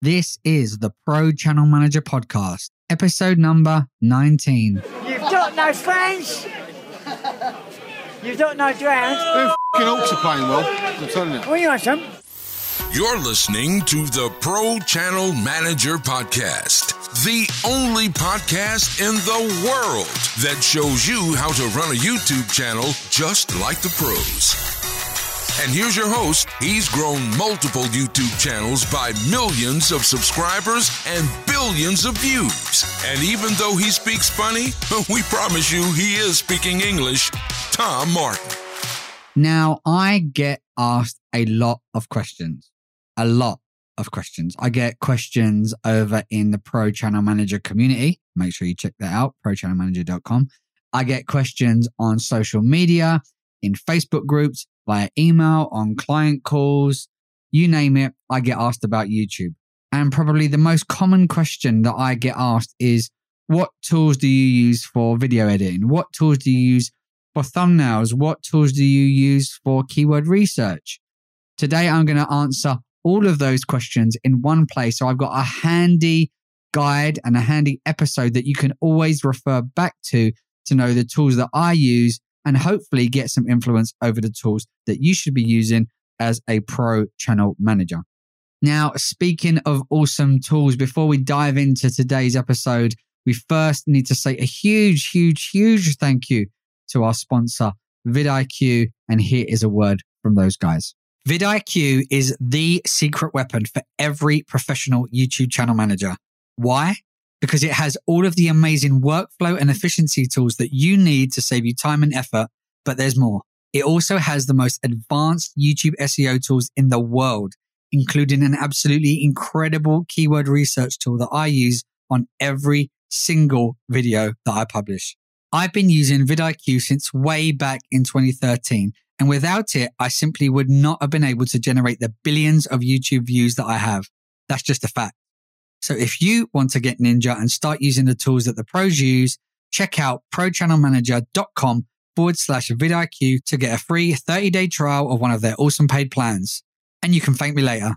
This is the Pro Channel Manager Podcast, episode number 19. You've got no French. You've got no drowned. Them f***ing Hawks are playing well. I'm telling you. Well, you want some? You're listening to the Pro Channel Manager Podcast, the only podcast in the world that shows you how to run a YouTube channel just like the pros. And here's your host. He's grown multiple YouTube channels by millions of subscribers and billions of views. And even though he speaks funny, we promise you he is speaking English. Tom Martin. Now, I get asked a lot of questions, a lot of questions. I get questions over in the Pro Channel Manager community. Make sure you check that out, prochannelmanager.com. I get questions on social media, in Facebook groups, via email, on client calls, you name it, I get asked about YouTube. And probably the most common question that I get asked is what tools do you use for video editing? What tools do you use for thumbnails? What tools do you use for keyword research? Today, I'm going to answer all of those questions in one place. So I've got a handy guide and a handy episode that you can always refer back to to know the tools that I use and hopefully get some influence over the tools that you should be using as a pro channel manager. Now, speaking of awesome tools, before we dive into today's episode, we first need to say a huge, huge, huge thank you to our sponsor, vidIQ. And here is a word from those guys. vidIQ is the secret weapon for every professional YouTube channel manager. Why? Because it has all of the amazing workflow and efficiency tools that you need to save you time and effort. But there's more. It also has the most advanced YouTube SEO tools in the world, including an absolutely incredible keyword research tool that I use on every single video that I publish. I've been using vidIQ since way back in 2013. And without it, I simply would not have been able to generate the billions of YouTube views that I have. That's just a fact. So if you want to get Ninja and start using the tools that the pros use, check out prochannelmanager.com forward slash vidIQ to get a free 30 day trial of one of their awesome paid plans. And you can thank me later.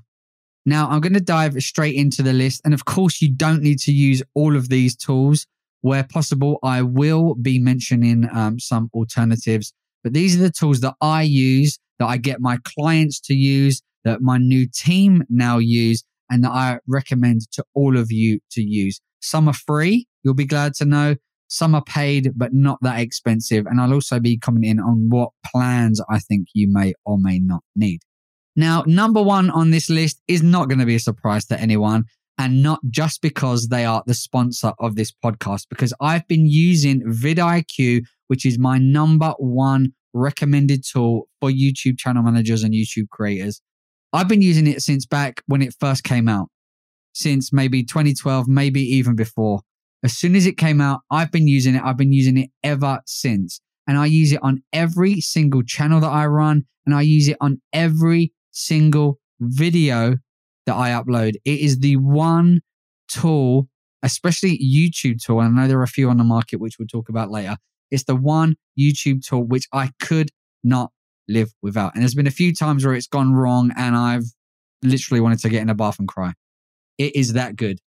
Now I'm going to dive straight into the list. And of course, you don't need to use all of these tools. Where possible, I will be mentioning um, some alternatives, but these are the tools that I use, that I get my clients to use, that my new team now use, and that I recommend to all of you to use. Some are free, you'll be glad to know. Some are paid, but not that expensive. And I'll also be commenting on what plans I think you may or may not need. Now, number one on this list is not going to be a surprise to anyone and not just because they are the sponsor of this podcast, because I've been using vidIQ, which is my number one recommended tool for YouTube channel managers and YouTube creators. I've been using it since back when it first came out, since maybe 2012, maybe even before. As soon as it came out, I've been using it. I've been using it ever since. And I use it on every single channel that I run, and I use it on every single video that I upload. It is the one tool, especially YouTube tool. And I know there are a few on the market, which we'll talk about later. It's the one YouTube tool which I could not live without. And there's been a few times where it's gone wrong and I've literally wanted to get in a bath and cry. It is that good.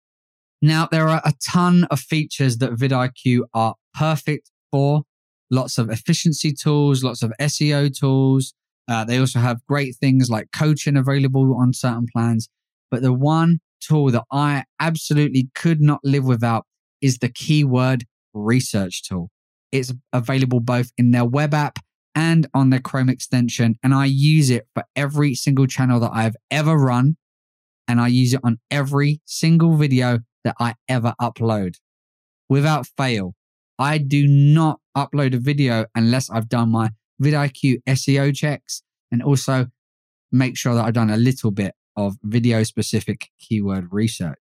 Now, there are a ton of features that vidIQ are perfect for. Lots of efficiency tools, lots of SEO tools. Uh, they also have great things like coaching available on certain plans. But the one tool that I absolutely could not live without is the keyword research tool. It's available both in their web app and on their Chrome extension. And I use it for every single channel that I've ever run. And I use it on every single video that I ever upload without fail. I do not upload a video unless I've done my vidIQ SEO checks and also make sure that I've done a little bit of video specific keyword research.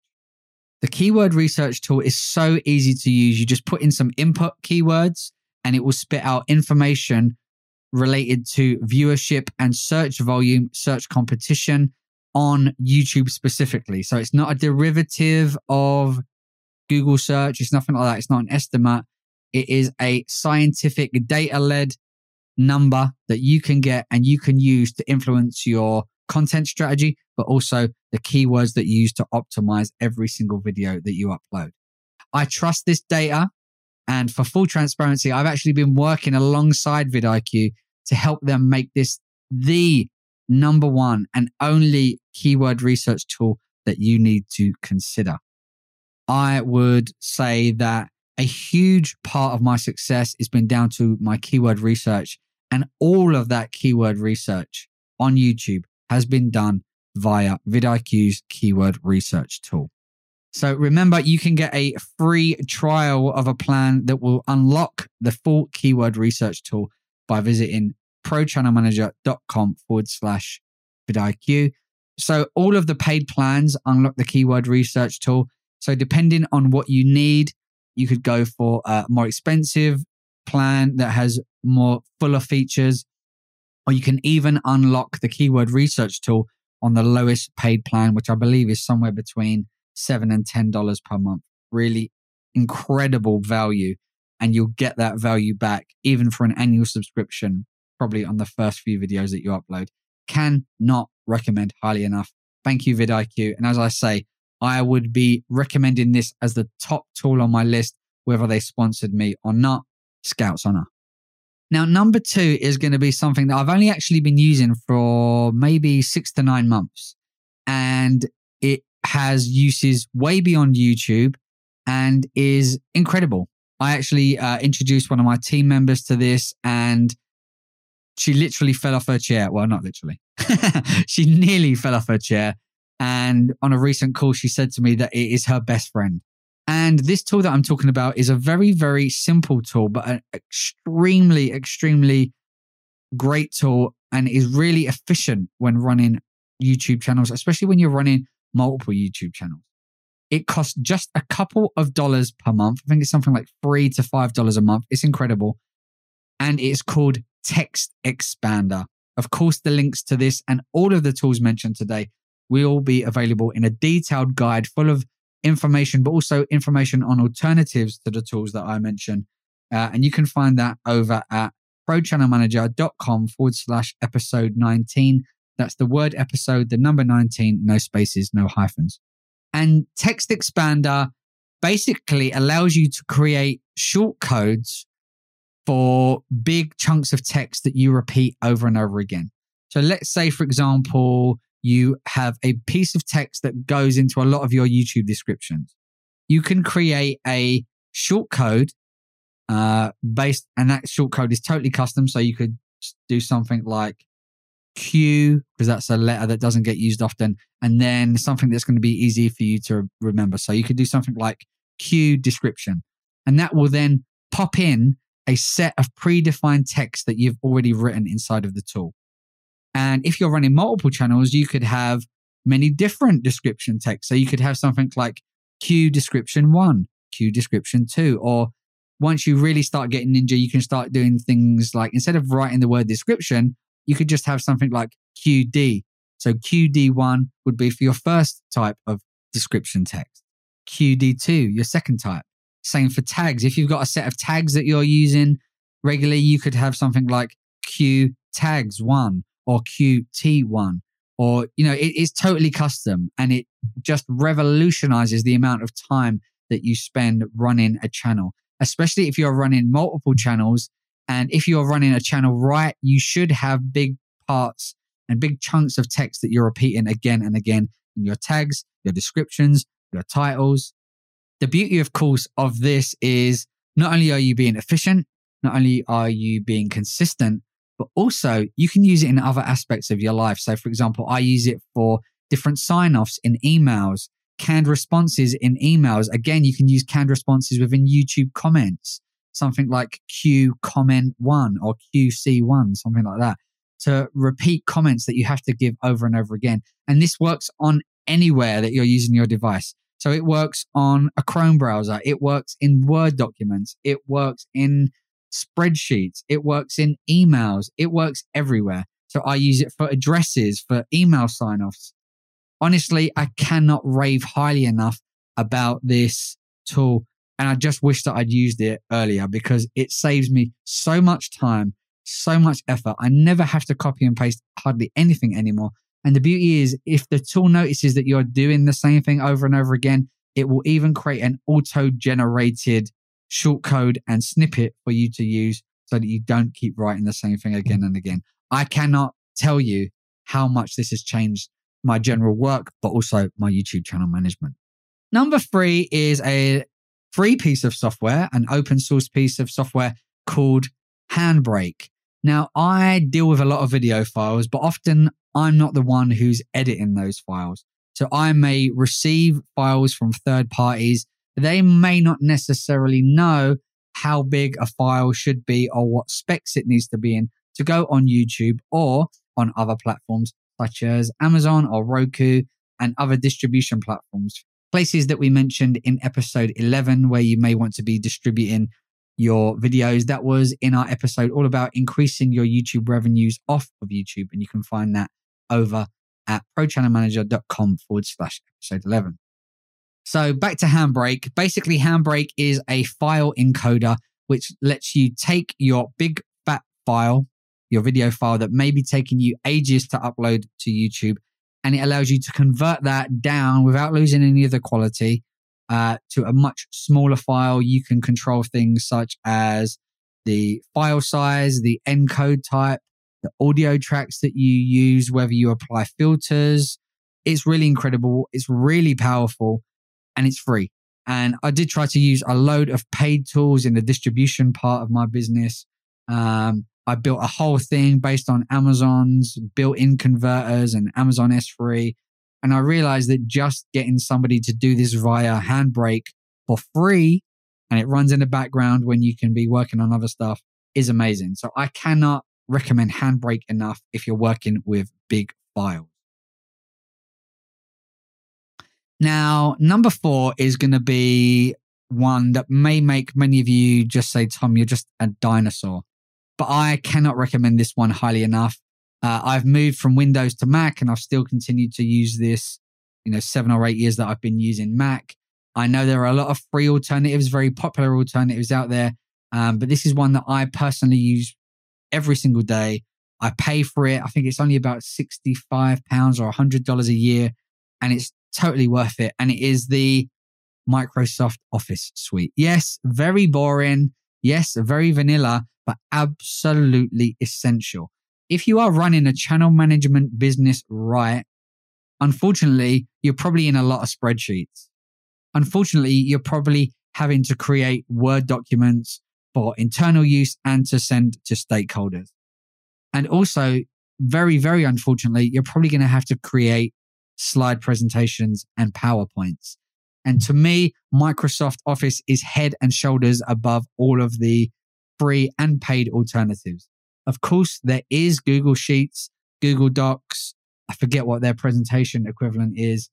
The keyword research tool is so easy to use. You just put in some input keywords and it will spit out information related to viewership and search volume, search competition on YouTube specifically. So it's not a derivative of Google search. It's nothing like that. It's not an estimate. It is a scientific data led number that you can get and you can use to influence your content strategy, but also the keywords that you use to optimize every single video that you upload. I trust this data. And for full transparency, I've actually been working alongside vidIQ to help them make this the number one and only keyword research tool that you need to consider. I would say that a huge part of my success has been down to my keyword research, and all of that keyword research on YouTube has been done via vidIQ's keyword research tool. So remember, you can get a free trial of a plan that will unlock the full keyword research tool by visiting prochannelmanager.com forward slash vidIQ. So all of the paid plans unlock the keyword research tool. So depending on what you need, you could go for a more expensive plan that has more fuller features, or you can even unlock the keyword research tool on the lowest paid plan, which I believe is somewhere between seven and ten dollars per month. Really incredible value, and you'll get that value back even for an annual subscription, probably on the first few videos that you upload. Can not recommend highly enough. Thank you, vidIQ. And as I say, I would be recommending this as the top tool on my list, whether they sponsored me or not. Scouts Honor. Now, number two is going to be something that I've only actually been using for maybe six to nine months. And it has uses way beyond YouTube and is incredible. I actually uh, introduced one of my team members to this and she literally fell off her chair. Well, not literally. she nearly fell off her chair. And on a recent call, she said to me that it is her best friend. And this tool that I'm talking about is a very, very simple tool, but an extremely, extremely great tool and is really efficient when running YouTube channels, especially when you're running multiple YouTube channels. It costs just a couple of dollars per month. I think it's something like three to five dollars a month. It's incredible. And it's called Text Expander. Of course, the links to this and all of the tools mentioned today will be available in a detailed guide full of information, but also information on alternatives to the tools that I mentioned. Uh, and you can find that over at prochannelmanager.com forward slash episode 19. That's the word episode, the number 19, no spaces, no hyphens. And Text Expander basically allows you to create short codes for big chunks of text that you repeat over and over again. So let's say, for example, you have a piece of text that goes into a lot of your YouTube descriptions. You can create a short code uh, based, and that short code is totally custom. So you could do something like Q, because that's a letter that doesn't get used often, and then something that's going to be easy for you to remember. So you could do something like Q description, and that will then pop in a set of predefined text that you've already written inside of the tool. And if you're running multiple channels, you could have many different description text. So you could have something like Q description one, Q description two, or once you really start getting ninja, you can start doing things like instead of writing the word description, you could just have something like QD. So QD1 would be for your first type of description text. QD2, your second type. Same for tags. If you've got a set of tags that you're using regularly, you could have something like Q tags one or QT1 or, you know, it, it's totally custom and it just revolutionizes the amount of time that you spend running a channel, especially if you're running multiple channels. And if you're running a channel right, you should have big parts and big chunks of text that you're repeating again and again in your tags, your descriptions, your titles. The beauty, of course, of this is not only are you being efficient, not only are you being consistent, but also you can use it in other aspects of your life. So, for example, I use it for different sign offs in emails, canned responses in emails. Again, you can use canned responses within YouTube comments, something like Q comment one or QC1, something like that, to repeat comments that you have to give over and over again. And this works on anywhere that you're using your device. So it works on a Chrome browser, it works in Word documents, it works in spreadsheets, it works in emails, it works everywhere. So I use it for addresses, for email sign offs. Honestly, I cannot rave highly enough about this tool. And I just wish that I'd used it earlier because it saves me so much time, so much effort. I never have to copy and paste hardly anything anymore. And the beauty is, if the tool notices that you're doing the same thing over and over again, it will even create an auto generated shortcode and snippet for you to use so that you don't keep writing the same thing again and again. I cannot tell you how much this has changed my general work, but also my YouTube channel management. Number three is a free piece of software, an open source piece of software called Handbrake. Now, I deal with a lot of video files, but often I'm not the one who's editing those files. So I may receive files from third parties. They may not necessarily know how big a file should be or what specs it needs to be in to go on YouTube or on other platforms such as Amazon or Roku and other distribution platforms. Places that we mentioned in episode 11 where you may want to be distributing your videos. That was in our episode all about increasing your YouTube revenues off of YouTube. And you can find that over at prochannelmanager.com forward slash episode 11. So back to Handbrake. Basically, Handbrake is a file encoder which lets you take your big fat file, your video file that may be taking you ages to upload to YouTube, and it allows you to convert that down without losing any of the quality uh, to a much smaller file. You can control things such as the file size, the encode type, the audio tracks that you use, whether you apply filters. It's really incredible. It's really powerful and it's free. And I did try to use a load of paid tools in the distribution part of my business. Um, I built a whole thing based on Amazon's built in converters and Amazon S3. And I realized that just getting somebody to do this via Handbrake for free and it runs in the background when you can be working on other stuff is amazing. So I cannot recommend Handbrake enough if you're working with big files. Now, number four is going to be one that may make many of you just say, Tom, you're just a dinosaur. But I cannot recommend this one highly enough. Uh, I've moved from Windows to Mac and I've still continued to use this, you know, seven or eight years that I've been using Mac. I know there are a lot of free alternatives, very popular alternatives out there. Um, but this is one that I personally use every single day. I pay for it. I think it's only about £65 or $100 a year. And it's totally worth it. And it is the Microsoft Office suite. Yes, very boring. Yes, very vanilla, but absolutely essential. If you are running a channel management business right, unfortunately, you're probably in a lot of spreadsheets. Unfortunately, you're probably having to create Word documents for internal use and to send to stakeholders. And also, very, very unfortunately, you're probably going to have to create slide presentations and PowerPoints. And to me, Microsoft Office is head and shoulders above all of the free and paid alternatives. Of course, there is Google Sheets, Google Docs. I forget what their presentation equivalent is.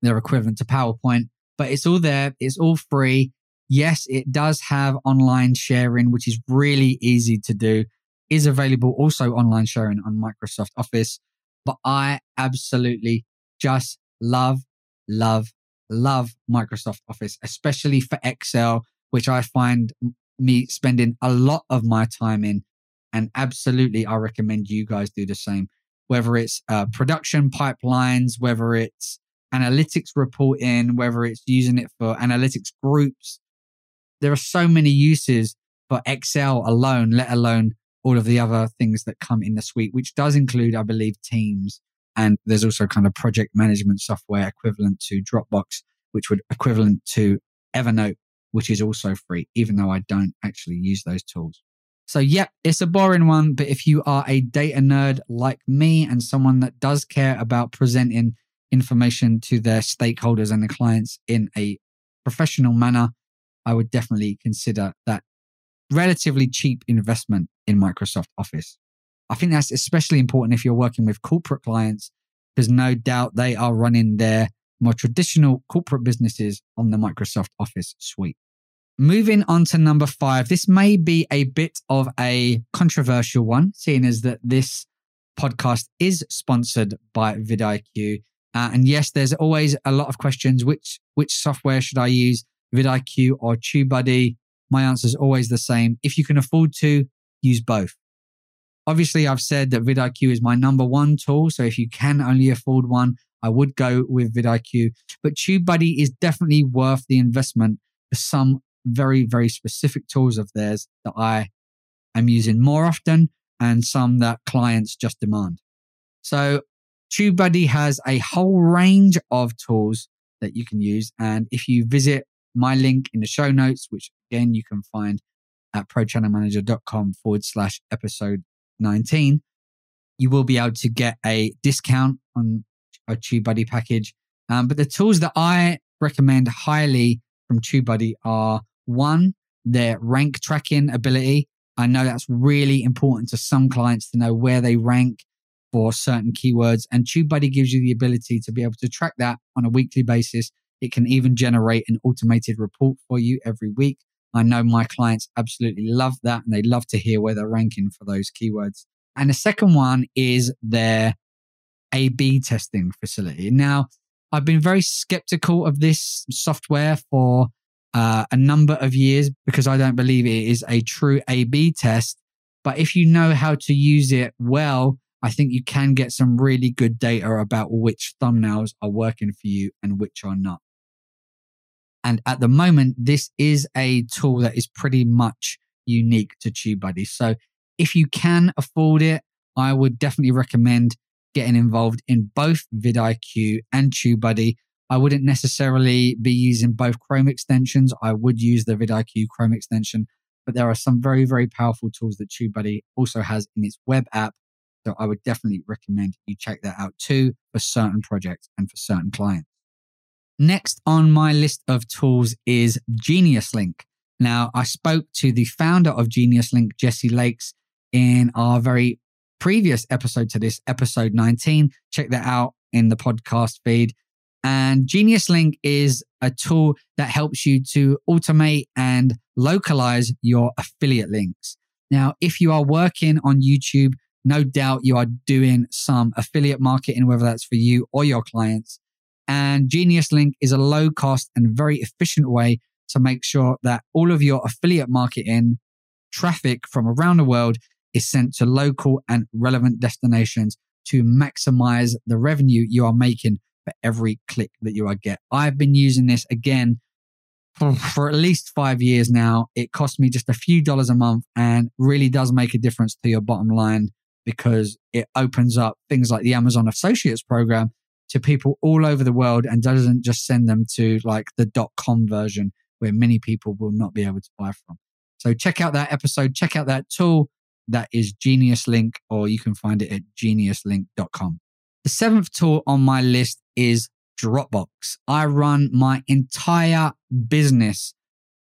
They're equivalent to PowerPoint, but it's all there. It's all free. Yes, it does have online sharing, which is really easy to do. Is available also online sharing on Microsoft Office. But I absolutely just love, love, love Microsoft Office, especially for Excel, which I find me spending a lot of my time in. And absolutely, I recommend you guys do the same. Whether it's uh, production pipelines, whether it's analytics reporting, whether it's using it for analytics groups, there are so many uses for Excel alone, let alone all of the other things that come in the suite, which does include, I believe, Teams. And there's also kind of project management software equivalent to Dropbox, which would equivalent to Evernote, which is also free, even though I don't actually use those tools. So, yep, it's a boring one, but if you are a data nerd like me and someone that does care about presenting information to their stakeholders and the clients in a professional manner, I would definitely consider that relatively cheap investment in Microsoft Office. I think that's especially important if you're working with corporate clients, because no doubt they are running their more traditional corporate businesses on the Microsoft Office suite. Moving on to number five, this may be a bit of a controversial one, seeing as that this podcast is sponsored by vidIQ. Uh, and yes, there's always a lot of questions. Which which software should I use? vidIQ or TubeBuddy? My answer is always the same. If you can afford to, use both. Obviously, I've said that vidIQ is my number one tool. So if you can only afford one, I would go with vidIQ. But TubeBuddy is definitely worth the investment for some very, very specific tools of theirs that I am using more often and some that clients just demand. So TubeBuddy has a whole range of tools that you can use. And if you visit my link in the show notes, which again you can find at prochannelmanager.com forward slash episode 19, you will be able to get a discount on a TubeBuddy package. Um, but the tools that I recommend highly from TubeBuddy are one, their rank tracking ability. I know that's really important to some clients to know where they rank for certain keywords. And TubeBuddy gives you the ability to be able to track that on a weekly basis. It can even generate an automated report for you every week. I know my clients absolutely love that and they love to hear where they're ranking for those keywords. And the second one is their A B testing facility. Now, I've been very skeptical of this software for uh, a number of years because I don't believe it is a true A B test. But if you know how to use it well, I think you can get some really good data about which thumbnails are working for you and which are not. And at the moment, this is a tool that is pretty much unique to TubeBuddy. So if you can afford it, I would definitely recommend getting involved in both vidIQ and TubeBuddy. I wouldn't necessarily be using both Chrome extensions. I would use the vidIQ Chrome extension, but there are some very, very powerful tools that TubeBuddy also has in its web app so I would definitely recommend you check that out too for certain projects and for certain clients. Next on my list of tools is Genius Link. Now, I spoke to the founder of Genius Link, Jesse Lakes, in our very previous episode to this, episode 19. Check that out in the podcast feed. And Genius Link is a tool that helps you to automate and localize your affiliate links. Now, if you are working on YouTube no doubt you are doing some affiliate marketing, whether that's for you or your clients. And Genius Link is a low cost and very efficient way to make sure that all of your affiliate marketing traffic from around the world is sent to local and relevant destinations to maximize the revenue you are making for every click that you are get. I've been using this again for, for, at least five years now. It costs me just a few dollars a month and really does make a difference to your bottom line because it opens up things like the Amazon Associates program to people all over the world and doesn't just send them to like the .com version where many people will not be able to buy from. So check out that episode, check out that tool. That is Genius Link, or you can find it at geniuslink.com. The seventh tool on my list is Dropbox. I run my entire business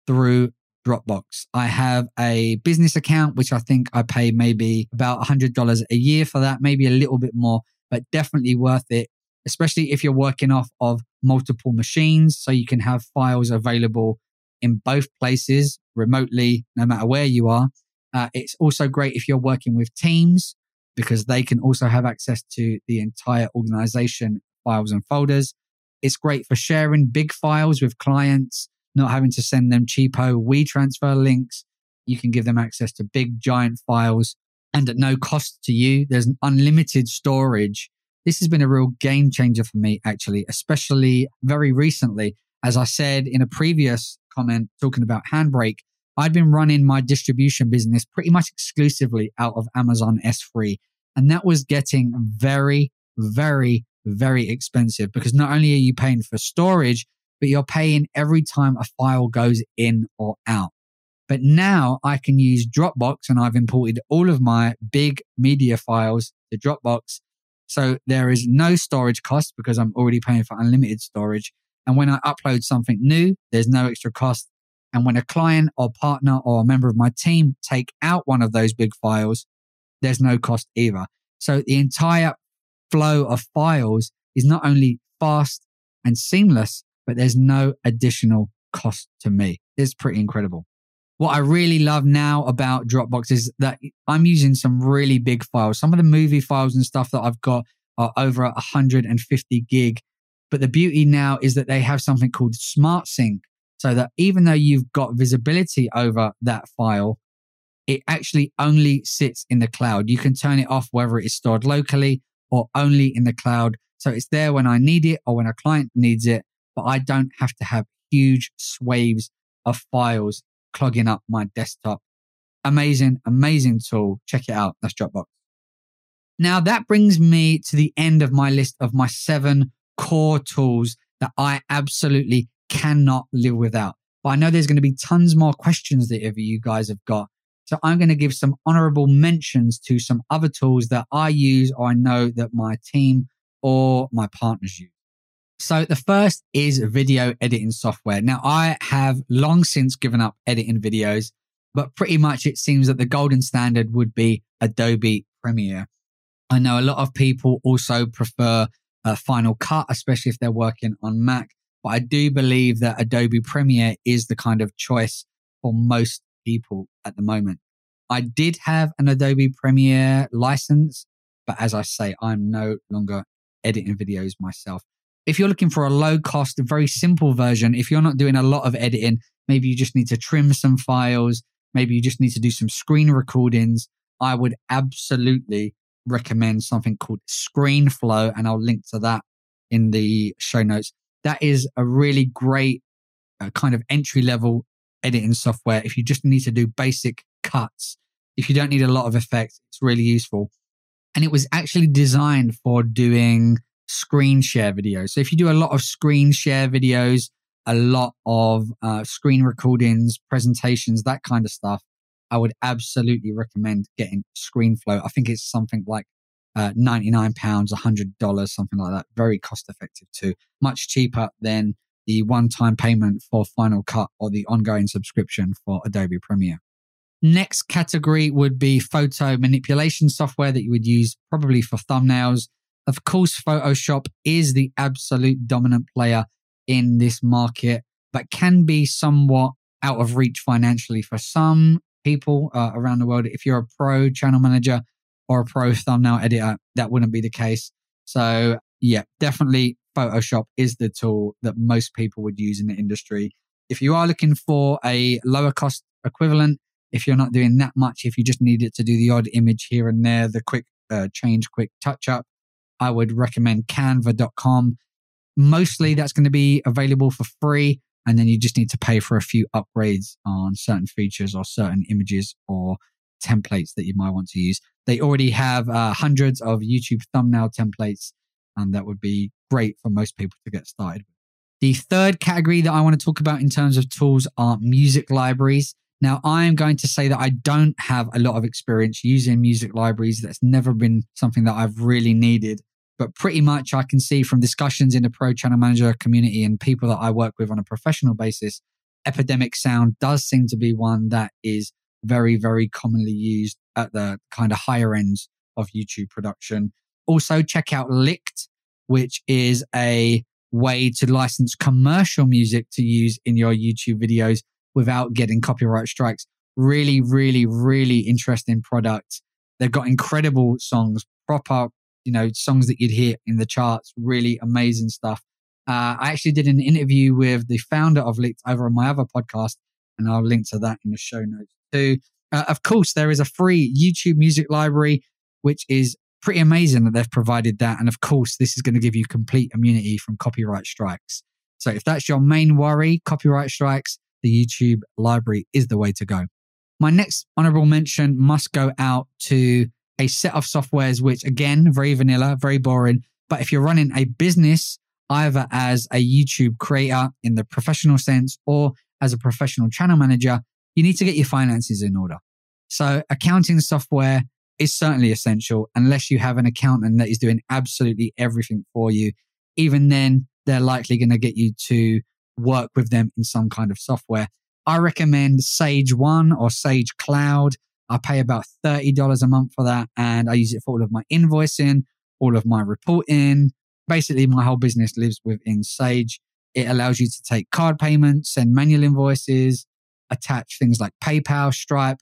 through Dropbox. I have a business account, which I think I pay maybe about $100 a year for that, maybe a little bit more, but definitely worth it, especially if you're working off of multiple machines. So you can have files available in both places remotely, no matter where you are. Uh, it's also great if you're working with teams because they can also have access to the entire organization files and folders. It's great for sharing big files with clients not having to send them cheapo WeTransfer links. You can give them access to big giant files and at no cost to you. There's an unlimited storage. This has been a real game changer for me, actually, especially very recently. As I said in a previous comment talking about Handbrake, I'd been running my distribution business pretty much exclusively out of Amazon S3. And that was getting very, very, very expensive because not only are you paying for storage, but you're paying every time a file goes in or out. But now I can use Dropbox and I've imported all of my big media files to Dropbox. So there is no storage cost because I'm already paying for unlimited storage. And when I upload something new, there's no extra cost. And when a client or partner or a member of my team take out one of those big files, there's no cost either. So the entire flow of files is not only fast and seamless, but there's no additional cost to me. It's pretty incredible. What I really love now about Dropbox is that I'm using some really big files. Some of the movie files and stuff that I've got are over 150 gig. But the beauty now is that they have something called Smart Sync so that even though you've got visibility over that file, it actually only sits in the cloud. You can turn it off whether it is stored locally or only in the cloud. So it's there when I need it or when a client needs it, but I don't have to have huge swathes of files clogging up my desktop. Amazing, amazing tool. Check it out. That's Dropbox. Now that brings me to the end of my list of my seven core tools that I absolutely cannot live without. But I know there's going to be tons more questions that you guys have got. So I'm going to give some honorable mentions to some other tools that I use or I know that my team or my partners use. So the first is video editing software. Now I have long since given up editing videos, but pretty much it seems that the golden standard would be Adobe Premiere. I know a lot of people also prefer Final Cut, especially if they're working on Mac. But I do believe that Adobe Premiere is the kind of choice for most people at the moment. I did have an Adobe Premiere license, but as I say, I'm no longer editing videos myself. If you're looking for a low cost, very simple version, if you're not doing a lot of editing, maybe you just need to trim some files, maybe you just need to do some screen recordings, I would absolutely recommend something called ScreenFlow, and I'll link to that in the show notes. That is a really great uh, kind of entry level editing software. If you just need to do basic cuts, if you don't need a lot of effects, it's really useful. And it was actually designed for doing screen share videos. So if you do a lot of screen share videos, a lot of uh, screen recordings, presentations, that kind of stuff, I would absolutely recommend getting ScreenFlow. I think it's something like uh, 99 pounds, $100, something like that. Very cost effective too. Much cheaper than the one time payment for Final Cut or the ongoing subscription for Adobe Premiere. Next category would be photo manipulation software that you would use probably for thumbnails. Of course, Photoshop is the absolute dominant player in this market, but can be somewhat out of reach financially for some people uh, around the world. If you're a pro channel manager or a pro thumbnail editor, that wouldn't be the case. So, yeah, definitely Photoshop is the tool that most people would use in the industry. If you are looking for a lower cost equivalent, if you're not doing that much, if you just need it to do the odd image here and there, the quick uh, change, quick touch up, I would recommend canva.com. Mostly that's going to be available for free and then you just need to pay for a few upgrades on certain features or certain images or templates that you might want to use. They already have uh, hundreds of YouTube thumbnail templates, and that would be great for most people to get started. The third category that I want to talk about in terms of tools are music libraries. Now, I am going to say that I don't have a lot of experience using music libraries. That's never been something that I've really needed. But pretty much I can see from discussions in the pro channel manager community and people that I work with on a professional basis, Epidemic Sound does seem to be one that is very, very commonly used at the kind of higher ends of YouTube production. Also, check out Lickd, which is a way to license commercial music to use in your YouTube videos without getting copyright strikes. Really, really, really interesting product. They've got incredible songs, proper you know, songs that you'd hear in the charts. Really amazing stuff. Uh, I actually did an interview with the founder of Lickd over on my other podcast, and I'll link to that in the show notes too. Uh, of course, there is a free YouTube music library, which is pretty amazing that they've provided that. And of course, this is going to give you complete immunity from copyright strikes. So if that's your main worry, copyright strikes, the YouTube library is the way to go. My next honorable mention must go out to a set of softwares which again very vanilla very boring but if you're running a business either as a youtube creator in the professional sense or as a professional channel manager you need to get your finances in order so accounting software is certainly essential unless you have an accountant that is doing absolutely everything for you even then they're likely going to get you to work with them in some kind of software i recommend sage one or sage cloud I pay about $30 a month for that and I use it for all of my invoicing, all of my reporting. Basically, my whole business lives within Sage. It allows you to take card payments, send manual invoices, attach things like PayPal, Stripe.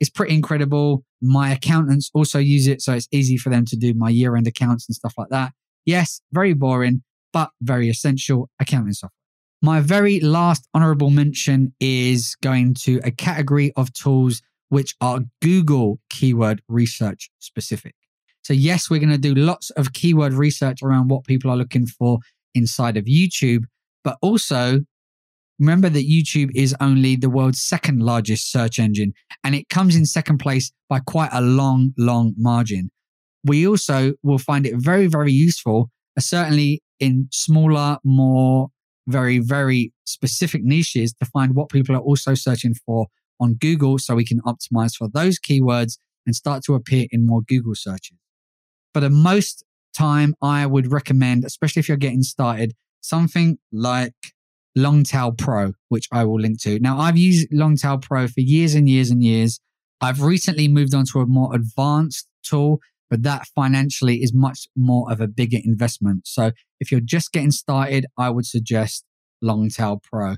It's pretty incredible. My accountants also use it, so it's easy for them to do my year end accounts and stuff like that. Yes, very boring, but very essential accounting software. My very last honorable mention is going to a category of tools which are Google keyword research specific. So, yes, we're going to do lots of keyword research around what people are looking for inside of YouTube, but also remember that YouTube is only the world's second largest search engine and it comes in second place by quite a long, long margin. We also will find it very, very useful, uh, certainly in smaller, more very, very specific niches to find what people are also searching for on Google so we can optimize for those keywords and start to appear in more Google searches. For the most time, I would recommend, especially if you're getting started, something like Longtail Pro, which I will link to. Now, I've used Longtail Pro for years and years and years. I've recently moved on to a more advanced tool, but that financially is much more of a bigger investment. So if you're just getting started, I would suggest Longtail Pro.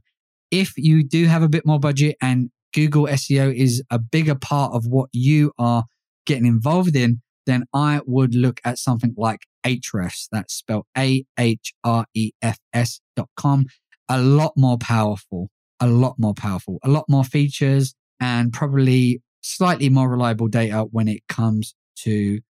If you do have a bit more budget and Google SEO is a bigger part of what you are getting involved in, then I would look at something like Ahrefs. That's spelled A H R E F S dot com. A lot more powerful, a lot more powerful, a lot more features, and probably slightly more reliable data when it comes to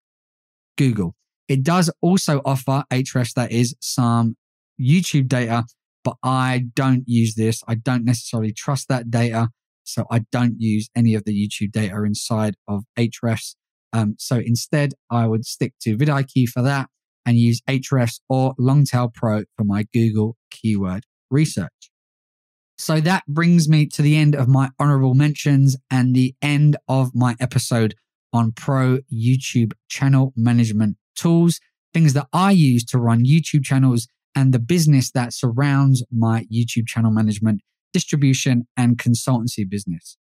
Google. It does also offer Ahrefs, that is some YouTube data, but I don't use this. I don't necessarily trust that data. So I don't use any of the YouTube data inside of Ahrefs. Um, so instead, I would stick to vidIQ for that and use Ahrefs or Longtail Pro for my Google keyword research. So that brings me to the end of my honorable mentions and the end of my episode on pro YouTube channel management tools, things that I use to run YouTube channels and the business that surrounds my YouTube channel management distribution, and consultancy business.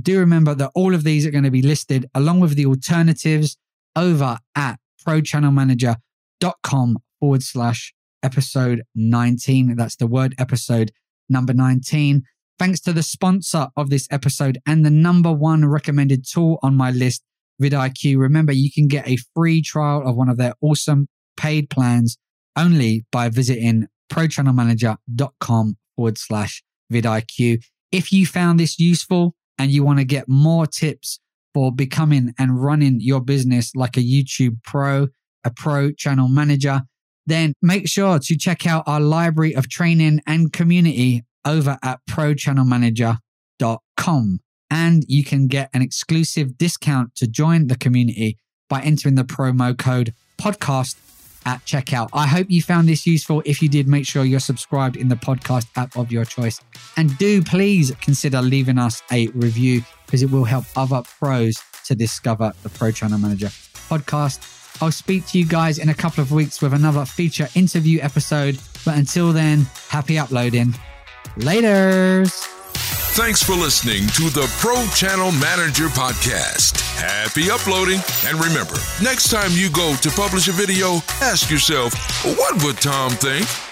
Do remember that all of these are going to be listed along with the alternatives over at prochannelmanager.com forward slash episode 19. That's the word episode number 19. Thanks to the sponsor of this episode and the number one recommended tool on my list, vidIQ. Remember, you can get a free trial of one of their awesome paid plans only by visiting prochannelmanager.com forward slash vidIQ. If you found this useful and you want to get more tips for becoming and running your business like a YouTube pro, a pro channel manager, then make sure to check out our library of training and community over at prochannelmanager.com. And you can get an exclusive discount to join the community by entering the promo code podcast at checkout. I hope you found this useful. If you did, make sure you're subscribed in the podcast app of your choice. And do please consider leaving us a review because it will help other pros to discover the Pro Channel Manager podcast. I'll speak to you guys in a couple of weeks with another feature interview episode. But until then, happy uploading. Laters. Thanks for listening to the Pro Channel Manager Podcast. Happy uploading. And remember, next time you go to publish a video, ask yourself, what would Tom think?